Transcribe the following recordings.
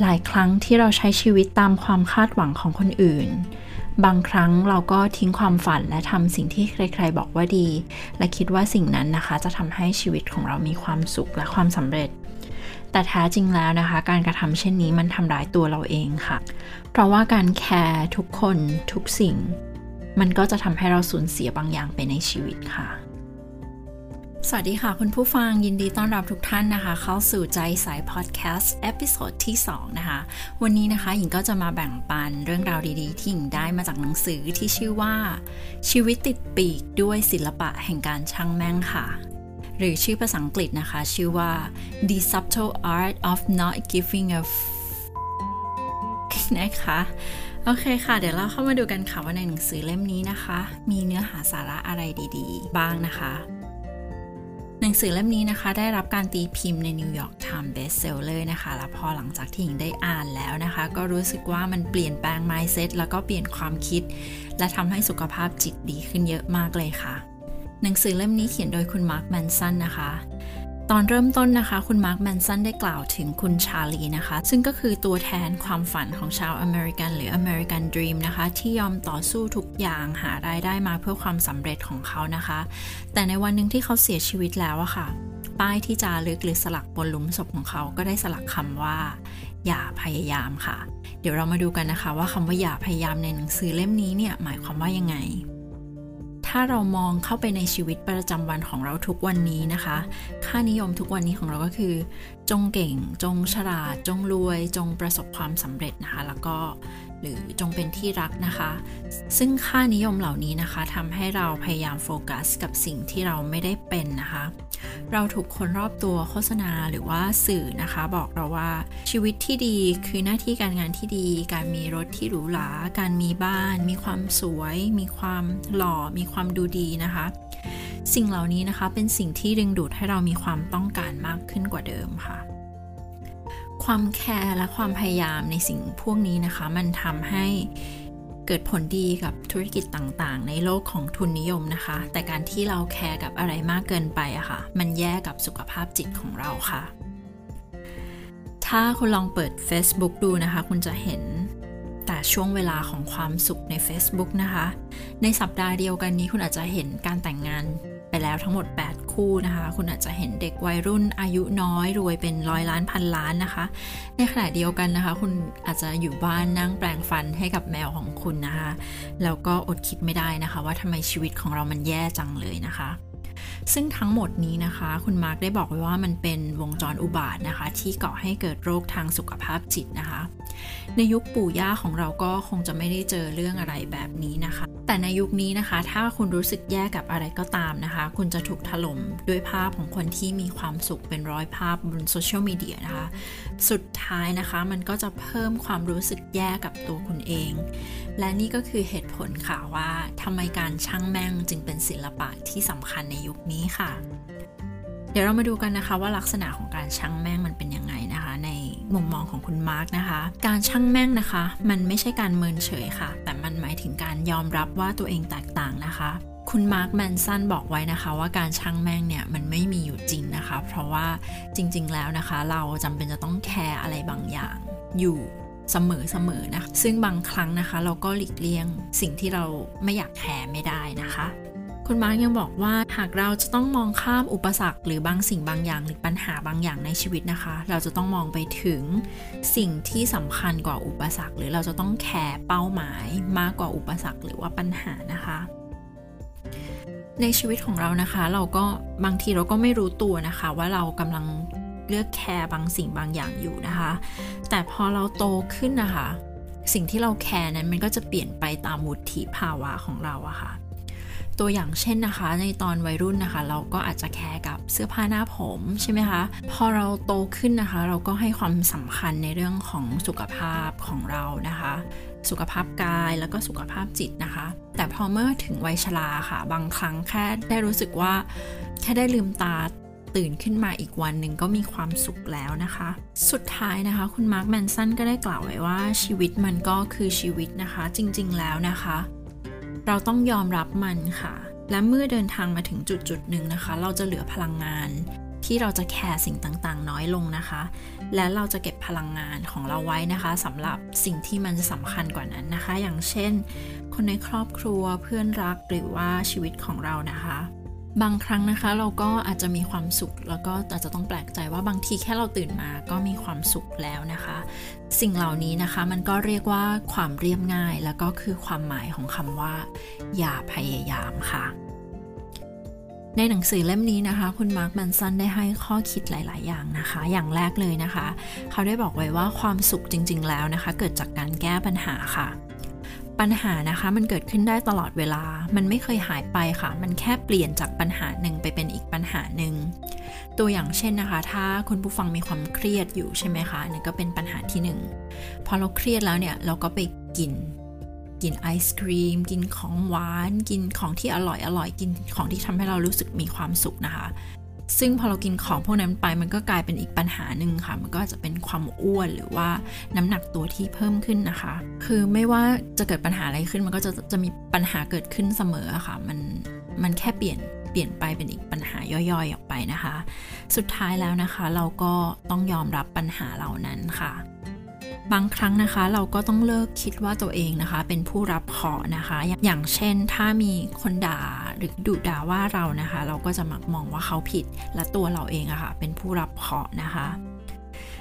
หลายครั้งที่เราใช้ชีวิตตามความคาดหวังของคนอื่น บางครั้งเราก็ทิ้งความฝันและทำสิ่งที่ใครๆบอกว่าดี และคิดว่าสิ่งนั้นนะคะจะทำให้ชีวิตของเรามีความสุขและความสำเร็จ แต่แท้จริงแล้วนะคะ การกระทำเช่นนี้มันทำร้ายตัวเราเองค่ะ เพราะว่าการแคร์ทุกคนทุกสิ่ง มันก็จะทำให้เราสูญเสียบางอย่างไปในชีวิตค่ะ สวัสดีค่ะคุณผู้ฟังยินดีต้อนรับทุกท่านนะคะ เข้าสู่ใจใสพอดแคสต์ episode ที่2นะคะ วันนี้นะคะหญิงก็จะมาแบ่งปันเรื่องราวดีๆ ที่หญิงได้มาจากหนังสือที่ชื่อว่า ชีวิตติดปีกด้วยศิลปะแห่งการช่างแม่งค่ะ หรือชื่อภาษาอังกฤษนะคะ ชื่อว่า The Subtle Art of Not Giving a F นะคะโอเคค่ะ เดี๋ยวเราเข้ามาดูกันค่ะว่าในหนังสือเล่มนี้นะคะ มีเนื้อหาสาระอะไรดี ๆ บ้างนะคะ งสือเล่มนี้นะคะ ได้รับการตีพิมพ์ใน New York Times Bestseller นะคะ แล้วพอหลังจากที่หญิงได้อ่านแล้วนะคะ ก็รู้สึกว่ามันเปลี่ยนแปลง mindset แล้วก็เปลี่ยนความคิด และทำให้สุขภาพจิตดีขึ้นเยอะมากเลยค่ะ หนังสือเล่มนี้เขียนโดยคุณมาร์ก แมนสันนะคะ ตอนเริ่มต้นนะคะ คุณมาร์ก แมนสันได้กล่าวถึงคุณชาลีนะคะ ซึ่งก็คือตัวแทนความฝันของชาวอเมริกันหรือ American dream นะคะ ที่ยอมต่อสู้ทุกอย่างหารายได้มาเพื่อความสำเร็จของเขานะคะ แต่ในวันหนึ่งที่เขาเสียชีวิตแล้วอะค่ะ ป้ายที่จารึกหรือสลักบนหลุมศพของเขาก็ได้สลักคำว่า อย่าพยายามค่ะ เดี๋ยวเรามาดูกันนะคะ ว่าคำว่าอย่าพยายามในหนังสือเล่มนี้เนี่ยหมายความว่ายังไง ถ้าเรามองเข้าไปในชีวิตประจำวันของเราทุกวันนี้นะคะ ค่านิยมทุกวันนี้ของเราก็คือ จงเก่ง จงฉลาด จงรวย จงประสบความสำเร็จนะคะ แล้วก็ หรือจงเป็นที่รักนะคะ ซึ่งค่านิยมเหล่านี้นะคะทำให้เราพยายามโฟกัสกับสิ่งที่เราไม่ได้เป็นนะคะ เราถูกคนรอบตัวโฆษณาหรือว่าสื่อนะคะ บอกเราว่าชีวิตที่ดีคือหน้าที่การงานที่ดี การมีรถที่หรูหราการมีบ้าน มีความสวย มีความหล่อ มีความดูดีนะคะ สิ่งเหล่านี้นะคะเป็นสิ่งที่ดึงดูดให้เรามีความต้องการมากขึ้นกว่าเดิมค่ะ ความแคร์และความพยายามในสิ่งพวกนี้นะคะ มันทำให้เกิดผลดีกับธุรกิจต่างๆ ในโลกของทุนนิยมนะคะ แต่การที่เราแคร์กับอะไรมากเกินไปอะคะ่ะ มันแย่กับสุขภาพจิตของเราค่ะ ถ้าคุณลองเปิด Facebook ดูนะคะ คุณจะเห็นแต่ช่วงเวลาของความสุขใน Facebook นะคะ ในสัปดาห์เดียวกันนี้คุณอาจจะเห็นการแต่งงาน ไปแล้วทั้งหมด 8 คู่นะคะ คุณอาจจะเห็นเด็กวัยรุ่นอายุน้อยรวยเป็นร้อยล้านพันล้านนะคะ ในขณะเดียวกันนะคะ คุณอาจจะอยู่บ้านนั่งแปรงฟันให้กับแมวของคุณนะคะ แล้วก็อดคิดไม่ได้นะคะ ว่าทำไมชีวิตของเรามันแย่จังเลยนะคะ ซึ่งทั้งหมดนี้นะคะ คุณมาร์กได้บอกไว้ว่ามันเป็นวงจรอุบาทว์นะคะ ที่ก่อให้เกิดโรคทางสุขภาพจิตนะคะ ในยุคปู่ย่าของเราก็คงจะไม่ได้เจอเรื่องอะไรแบบนี้นะคะ แต่ในยุคนี้นะคะ ถ้าคุณรู้สึกแย่กับอะไรก็ตามนะคะ คุณจะถูกถล่มด้วยภาพของคนที่มีความสุขเป็นร้อยภาพบนโซเชียลมีเดียนะคะ สุดท้ายนะคะ มันก็จะเพิ่มความรู้สึกแย่กับตัวคุณเอง และนี่ก็คือเหตุผลค่ะว่าทำไมการช่างแม่งจึงเป็นศิลปะที่สำคัญในยุคนี้ค่ะ เดี๋ยวเรามาดูกันนะคะว่าลักษณะของการช่างแม่งมันเป็นยังไงนะคะ ในมุมมองของคุณมาร์กนะคะ การช่างแม่งนะคะ มันไม่ใช่การเมินเฉยค่ะ แต่มันหมายถึงการยอมรับว่าตัวเองแตกต่างนะคะคุณมาร์กแมนสันบอกไว้นะคะว่าการช่างแม่งเนี่ยมันไม่มีอยู่จริงนะคะ เพราะว่าจริงๆแล้วนะคะ เราจำเป็นจะต้องแคร์อะไรบางอย่างอยู่ เสมอเสมอนะซึ่งบางครั้งนะคะ เราก็หลีกเลี่ยงสิ่งที่เราไม่อยากแคร์ไม่ได้นะคะ คุณมาร์กยังบอกว่าหากเราจะต้องมองข้ามอุปสรรค หรือบางสิ่งบางอย่างหรือปัญหาบางอย่างในชีวิตนะคะ เราจะต้องมองไปถึงสิ่งที่สำคัญกว่าอุปสรรค หรือเราจะต้องแคร์เป้าหมายมากกว่าอุปสรรคหรือว่าปัญหานะคะในชีวิตของเรานะคะ เราก็บางทีเราก็ไม่รู้ตัวนะคะ ว่าเรากำลัง เลือกแคร์บางสิ่งบางอย่างอยู่นะคะ แต่พอเราโตขึ้นนะคะ สิ่งที่เราแคร์นั้นมันก็จะเปลี่ยนไปตามวุฒิภาวะของเราอะค่ะตัวอย่างเช่นนะคะ ในตอนวัยรุ่นนะคะ เราก็อาจจะแคร์กับเสื้อผ้าหน้าผมใช่ไหมคะพอเราโตขึ้นนะคะ เราก็ให้ความสำคัญในเรื่องของสุขภาพของเรานะคะ สุขภาพกายแล้วก็สุขภาพจิตนะคะ แต่พอเมื่อถึงวัยชราค่ะ บางครั้งแค่ได้รู้สึกว่า แค่ได้ลืมตา ตื่นขึ้นมาอีกวันหนึ่งก็มีความสุขแล้วนะคะ สุดท้ายนะคะ คุณมาร์คแมนสันก็ได้กล่าวไว้ว่าชีวิตมันก็คือชีวิตนะคะ จริงๆแล้วนะคะ เราต้องยอมรับมันค่ะ และเมื่อเดินทางมาถึงจุดจุดหนึ่งนะคะ เราจะเหลือพลังงาน ที่เราจะแคร์สิ่งต่างๆ น้อยลงนะคะ และเราจะเก็บพลังงานของเราไว้นะคะสำหรับสิ่งที่มันสำคัญกว่านั้นนะคะ อย่างเช่น คนในครอบครัวเพื่อนรักหรือว่าชีวิตของเรานะคะ บางครั้งนะคะเราก็อาจจะมีความสุข แล้วก็อาจจะต้องแปลกใจว่าบางทีแค่เราตื่นมาก็มีความสุขแล้วนะคะ สิ่งเหล่านี้นะคะมันก็เรียกว่าความเรียบง่าย แล้วก็คือความหมายของคำว่า อย่าพยายามค่ะ ในหนังสือเล่มนี้นะคะ คุณมาร์คมันซันได้ให้ข้อคิดหลาย ๆ อย่างนะคะ อย่างแรกเลยนะคะ เขาได้บอกไว้ว่าความสุขจริง ๆ แล้วนะคะ เกิดจากการแก้ปัญหาค่ะ ปัญหานะคะมันเกิดขึ้นได้ตลอดเวลา มันไม่เคยหายไปค่ะ มันแค่เปลี่ยนจากปัญหาหนึ่งไปเป็นอีกปัญหาหนึ่ง ตัวอย่างเช่นนะคะ ถ้าคุณผู้ฟังมีความเครียดอยู่ใช่ไหมคะนี่ก็เป็นปัญหาที่หนึ่งพอเราเครียดแล้วเนี่ยเราก็ไปกิน กินไอศครีม กินของหวาน กินของที่อร่อยอร่อย กินของที่ทำให้เรารู้สึกมีความสุขนะคะ ซึ่งพอเรากินของพวกนั้นไปมันก็กลายเป็นอีกปัญหาหนึ่งค่ะ มันก็จะเป็นความอ้วนหรือว่าน้ำหนักตัวที่เพิ่มขึ้นนะคะ คือไม่ว่าจะเกิดปัญหาอะไรขึ้น มันก็จะจะมีปัญหาเกิดขึ้นเสมอค่ะ มันมันแค่เปลี่ยนเปลี่ยนไปเป็นอีกปัญหาย่อยๆออกไปนะคะ สุดท้ายแล้วนะคะ เราก็ต้องยอมรับปัญหาเหล่านั้นค่ะ บางครั้งนะคะเราก็ต้องเลิกคิดว่าตัวเองนะคะ เป็นผู้รับเคราะห์นะคะ อย่างเช่นถ้ามีคนด่าหรือดุด่าว่าเรานะคะ เราก็จะมักมองว่าเขาผิด และตัวเราเองอะคะ่ะเป็นผู้รับเคราะห์นะคะ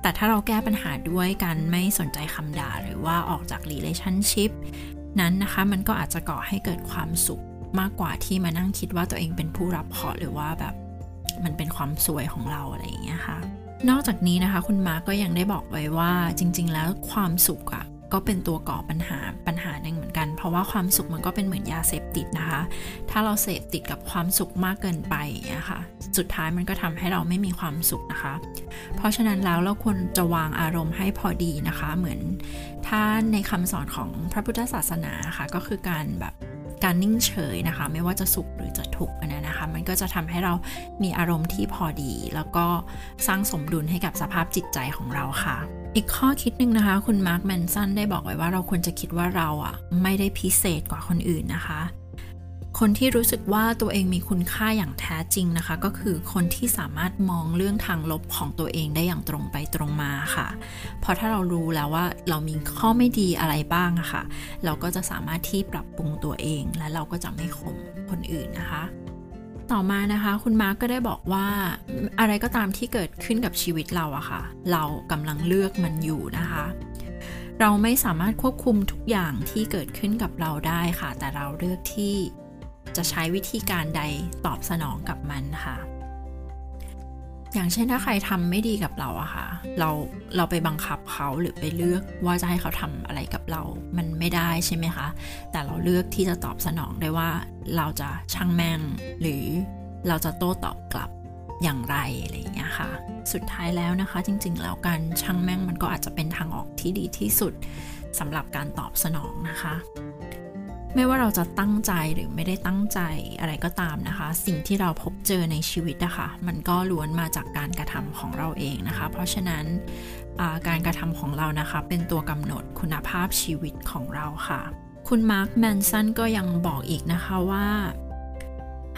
แต่ถ้าเราแก้ปัญหาด้วยการไม่สนใจคำด่าหรือว่าออกจาก relationship นั้นนะคะ มันก็อาจจะก่อให้เกิดความสุขมากกว่าที่มานั่งคิดว่าตัวเองเป็นผู้รับเคราะห์หรือว่าแบบมันเป็นความสวยของเราอะไรอย่างเงี้ยค่ะ นอกจากนี้นะคะ คุณมาร์ก็ยังได้บอกไว้ว่าจริง ๆ แล้วความสุขอะก็เป็นตัวก่อปัญหาปัญหาหนึ่งเหมือนกัน เพราะว่าความสุขมันก็เป็นเหมือนยาเสพติดนะคะ ถ้าเราเสพติดกับความสุขมากเกินไปนะคะสุดท้ายมันก็ทำให้เราไม่มีความสุขนะคะ เพราะฉะนั้นแล้วเราควรจะวางอารมณ์ให้พอดีนะคะ เหมือนถ้าในคำสอนของพระพุทธศาสนาค่ะก็คือการแบบ การนิ่งเฉยนะคะ ไม่ว่าจะสุขหรือจะทุกข์นะนะคะ มันก็จะทำให้เรามีอารมณ์ที่พอดี แล้วก็สร้างสมดุลให้กับสภาพจิตใจของเราค่ะ อีกข้อคิดหนึ่งนะคะ คุณมาร์คแมนสันได้บอกไว้ว่าเราควรจะคิดว่าเราอะไม่ได้พิเศษกว่าคนอื่นนะคะ คนที่รู้สึกว่าตัวเองมีคุณค่าอย่างแท้จริงนะคะ ก็คือคนที่สามารถมองเรื่องทางลบของตัวเองได้อย่างตรงไปตรงมาค่ะ เพราะถ้าเรารู้แล้วว่าเรามีข้อไม่ดีอะไรบ้างะค่ะ เราก็จะสามารถที่ปรับปรุงตัวเอง และเราก็จะไม่ข่มคนอื่นนะคะ ต่อมานะคะ คุณมาร์กก็ได้บอกว่าอะไรก็ตามที่เกิดขึ้นกับชีวิตเราอะค่ะ เรากำลังเลือกมันอยู่นะคะเราไม่สามารถควบคุมทุกอย่างที่เกิดขึ้นกับเราได้ค่ะ แต่เราเลือกที่ จะใช้วิธีการใดตอบสนองกับมันค่ะ อย่างเช่นถ้าใครทำไม่ดีกับเราอะค่ะ เราเราไปบังคับเขาหรือไปเลือกว่าจะให้เขาทำอะไรกับเรา มันไม่ได้ใช่ไหมคะ แต่เราเลือกที่จะตอบสนองได้ว่า เราจะช่างแม่งหรือเราจะโต้ตอบกลับอย่างไรอะไรอย่างเงี้ยค่ะ สุดท้ายแล้วนะคะ จริง ๆ แล้วการช่างแม่งมันก็อาจจะเป็นทางออกที่ดีที่สุดสำหรับการตอบสนองนะคะ ไม่ว่าเราจะตั้งใจหรือไม่ได้ตั้งใจอะไรก็ตามนะคะ สิ่งที่เราพบเจอในชีวิตนะคะมันก็ล้วนมาจากการกระทำของเราเองนะคะ เพราะฉะนั้นการกระทำของเรานะคะ เป็นตัวกำหนดคุณภาพชีวิตของเราค่ะ คุณมาร์คแมนสันก็ยังบอกอีกนะคะว่า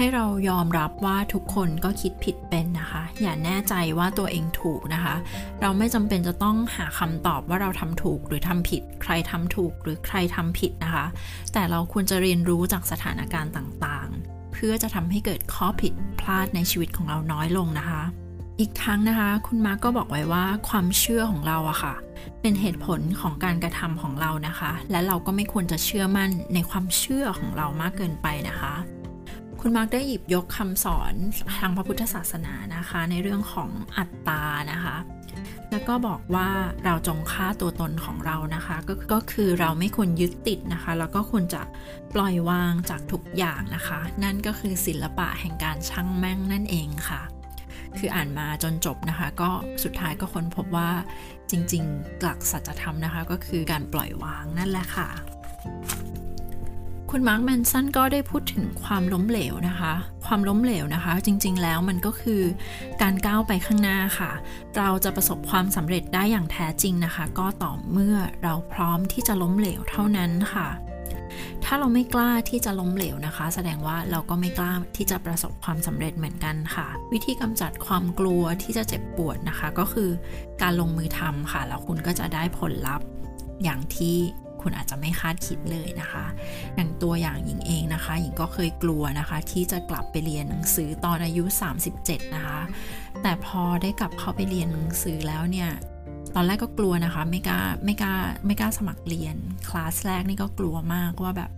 ให้เรายอมรับว่าทุกคนก็คิดผิดเป็นนะคะ อย่าแน่ใจว่าตัวเองถูกนะคะ เราไม่จำเป็นจะต้องหาคำตอบว่าเราทำถูกหรือทำผิด ใครทำถูกหรือใครทำผิดนะคะ แต่เราควรจะเรียนรู้จากสถานการณ์ต่างๆ เพื่อจะทำให้เกิดข้อผิดพลาดในชีวิตของเราน้อยลงนะคะ อีกทั้งนะคะ คุณมาร์กก็บอกไว้ว่าความเชื่อของเราอะค่ะ เป็นเหตุผลของการกระทำของเรานะคะ และเราก็ไม่ควรจะเชื่อมั่นในความเชื่อของเรามากเกินไปนะคะ คุณมาร์กได้หยิบยกคำสอนทางพระพุทธศาสนานะคะ ในเรื่องของอัตตานะคะ แล้วก็บอกว่าเราจงฆ่าตัวตนของเรานะคะกก็คือเราไม่ควรยึดติดนะคะ แล้วก็ควรจะปล่อยวางจากทุกอย่างนะคะ นั่นก็คือศิลปะแห่งการช่างแม่งนั่นเองค่ะ คืออ่านมาจนจบนะคะ ก็สุดท้ายก็ค้นพบว่าจริงๆ หลักสัจธรรมนะคะ ก็คือการปล่อยวางนั่นแหละค่ะ คุณมาร์คแมนสันก็ได้พูดถึงความล้มเหลวนะคะ ความล้มเหลวนะคะ จริงๆแล้วมันก็คือการก้าวไปข้างหน้าค่ะ เราจะประสบความสำเร็จได้อย่างแท้จริงนะคะ ก็ต่อเมื่อเราพร้อมที่จะล้มเหลวเท่านั้นค่ะถถ้าเราไม่กล้าที่จะล้มเหลวนะคะ แสดงว่าเราก็ไม่กล้าที่จะประสบความสำเร็จเหมือนกันค่ะ วิธีกำจัดความกลัวที่จะเจ็บปวดนะคะ ก็คือการลงมือทำค่ะแล้วคุณก็จะได้ผลลัพธ์อย่างที่ คุณอาจจะไม่คาดคิดเลยนะคะ อย่างตัวอย่างหญิงเองนะคะหญิงก็เคยกลัวนะคะ ที่จะกลับไปเรียนหนังสือตอนอายุ 37 นะคะ แต่พอได้กลับเข้าไปเรียนหนังสือแล้วเนี่ยตอนแรกก็กลัวนะคะไม่กล้าไม่กล้าไม่กล้าสมัครเรียนคลาสแรกนี่ก็กลัวมากว่าแบบ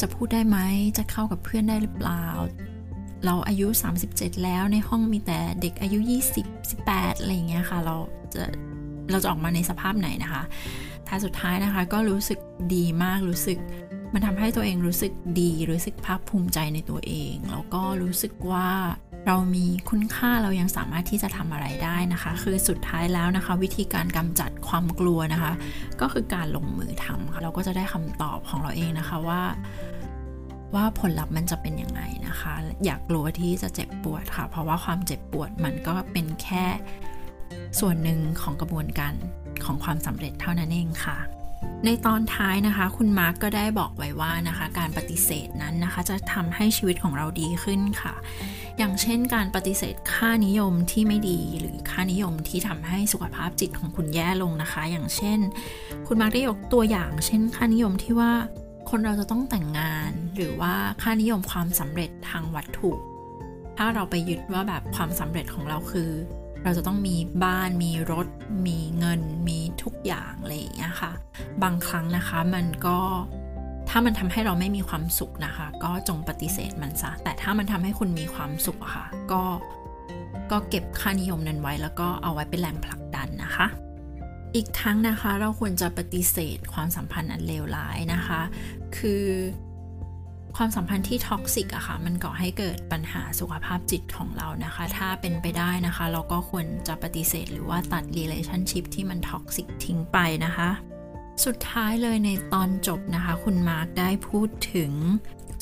จะพูดได้ไหมจะเข้ากับเพื่อนได้หรือเปล่า เราอายุ 37 แล้วในห้องมีแต่เด็กอายุ 20 18อะไรอย่างเงี้ยค่ะ เราจะเราจะออกมาในสภาพไหนนะคะ ท้ายสุดท้ายนะคะก็รู้สึกดีมากรู้สึก มันทำให้ตัวเองรู้สึกดี รู้สึกภาคภูมิใจในตัวเอง แล้วก็รู้สึกว่าเรามีคุณค่าเรายังสามารถที่จะทำอะไรได้นะคะ คือสุดท้ายแล้วนะคะ วิธีการกำจัดความกลัวนะคะ ก็คือการลงมือทำค่ะเราก็จะได้คำตอบของเราเองนะคะว่าว่าผลลัพธ์มันจะเป็นยังไงนะคะ อยากกลัวที่จะเจ็บปวดค่ะ เพราะว่าความเจ็บปวดมันก็เป็นแค่ส่วนหนึ่งของกระบวนการ ของความสำเร็จเท่านั้นเองค่ะ ในตอนท้ายนะคะ คุณมาร์กก็ได้บอกไว้ว่านะคะ การปฏิเสธนั้นนะคะ จะทำให้ชีวิตของเราดีขึ้นค่ะ อย่างเช่น การปฏิเสธค่านิยมที่ไม่ดีหรือค่านิยมที่ทำให้สุขภาพจิตของคุณแย่ลงนะคะ อย่างเช่น คุณมาร์กได้ยกตัวอย่าง เช่น ค่านิยมที่ว่าคนเราจะต้องแต่งงานหรือว่าค่านิยมความสำเร็จทางวัตถุ ถ้าเราไปยึดว่าแบบความสำเร็จของเราคือ เราจะต้องมีบ้านมีรถ มีเงิน มีทุกอย่างอะไรอย่างเงี้ยค่ะ บางครั้งนะคะมันก็ถ้ามันทำให้เราไม่มีความสุขนะคะ ก็จงปฏิเสธมันซะ แต่ถ้ามันทำให้คุณมีความสุขอะค่ะ ก็ก็เก็บค่านิยมนั้นไว้ แล้วก็เอาไว้เป็นแรงผลักดันนะคะ อีกทั้งนะคะเราควรจะปฏิเสธความสัมพันธ์อันเลวร้ายนะคะ คือ ความสัมพันธ์ที่ toxic อะค่ะ มันก่อให้เกิดปัญหาสุขภาพจิตของเรานะคะ ถ้าเป็นไปได้นะคะ เราก็ควรจะปฏิเสธหรือว่าตัด relationship ที่มัน toxic ทิ้งไปนะคะ สุดท้ายเลยในตอนจบนะคะ คุณมาร์กได้พูดถึง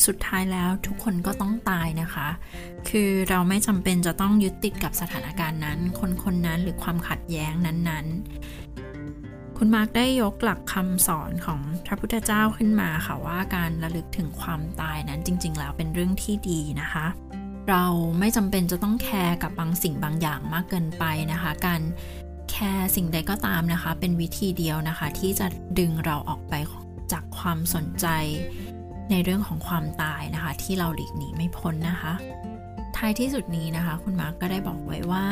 สุดท้ายแล้วทุกคนก็ต้องตายนะคะ คือเราไม่จำเป็นจะต้องยึดติดกับสถานการณ์นั้น คนคนนั้นหรือความขัดแย้งนั้น คุณมาร์กได้ยกหลักคำสอนของพระพุทธเจ้าขึ้นมาค่ะว่าการระลึกถึงความตายนั้นจริง ๆ แล้วเป็นเรื่องที่ดีนะคะ เราไม่จำเป็นจะต้องแคร์กับบางสิ่งบางอย่างมากเกินไปนะคะ การแคร์สิ่งใดก็ตามนะคะ เป็นวิธีเดียวนะคะ ที่จะดึงเราออกไปจากความสนใจในเรื่องของความตายนะคะ ที่เราหลีกหนีไม่พ้นนะคะ ท้ายที่สุดนี้นะคะ คุณมาร์กก็ได้บอกไว้ว่า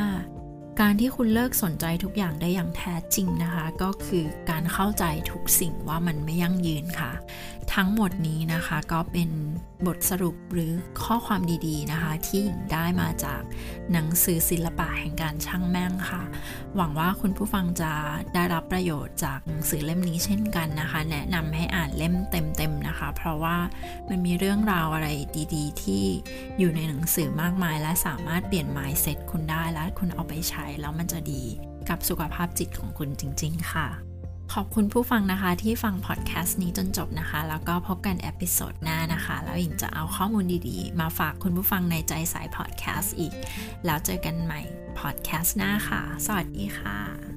การที่คุณเลิกสนใจทุกอย่างได้อย่างแท้จริงนะคะ ก็คือการเข้าใจทุกสิ่งว่ามันไม่ยั่งยืนค่ะ ทั้งหมดนี้นะคะก็เป็นบทสรุปหรือข้อความดีๆนะคะ ที่หญิงได้มาจากหนังสือศิลปะแห่งการช่างแม่งค่ะ หวังว่าคุณผู้ฟังจะได้รับประโยชน์จากหนังสือเล่มนี้เช่นกันนะคะ แนะนำให้อ่านเล่มเต็มๆนะคะ เพราะว่ามันมีเรื่องราวอะไรดีๆ ที่อยู่ในหนังสือมากมาย และสามารถเปลี่ยน mindset คุณได้และคุณเอาไปใช้แล้วมันจะดีกับสุขภาพจิตของคุณจริง ๆ ค่ะ ขอบคุณผู้ฟังนะคะที่ฟังพอดแคสต์นี้จนจบนะคะ แล้วก็พบกัน episode หน้านะคะ แล้วหญิงจะเอาข้อมูลดีๆ มาฝากคุณผู้ฟังในใจใสพอดแคสต์อีก แล้วเจอกันใหม่พอดแคสต์หน้าค่ะ สวัสดีค่ะ